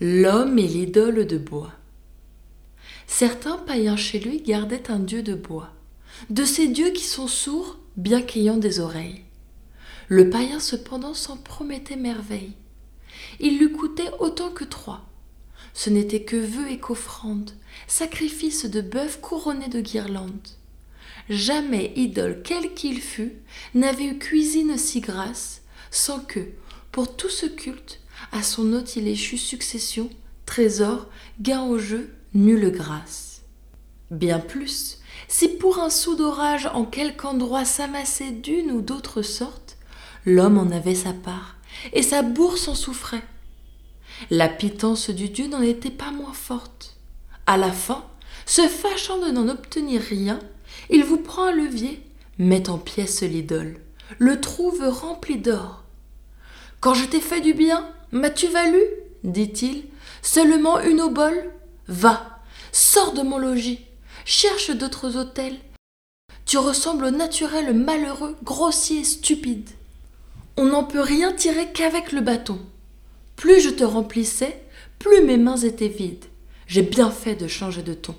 L'homme et l'idole de bois. Certains païens chez lui gardaient un dieu de bois, de ces dieux qui sont sourds, bien qu'ayant des oreilles. Le païen cependant s'en promettait merveille. Il lui coûtait autant que trois. Ce n'était que vœux et qu'offrandes, sacrifices de bœuf couronnés de guirlandes. Jamais idole quel qu'il fût n'avait eu cuisine si grasse, sans que, pour tout ce culte, à son hôte il échut succession, trésor, gain au jeu, nulle grâce. Bien plus, si pour un sou d'orage en quelque endroit s'amassait d'une ou d'autre sorte, l'homme en avait sa part, et sa bourse en souffrait. La pitance du dieu n'en était pas moins forte. À la fin, se fâchant de n'en obtenir rien, il vous prend un levier, met en pièces l'idole, le trouve rempli d'or. Quand je t'ai fait du bien, M'as-tu valu dit-il. Seulement une obole? Va, sors de mon logis, cherche d'autres hôtels. Tu ressembles au naturel malheureux, grossier, stupide. On n'en peut rien tirer qu'avec le bâton. Plus je te remplissais, plus mes mains étaient vides. J'ai bien fait de changer de ton.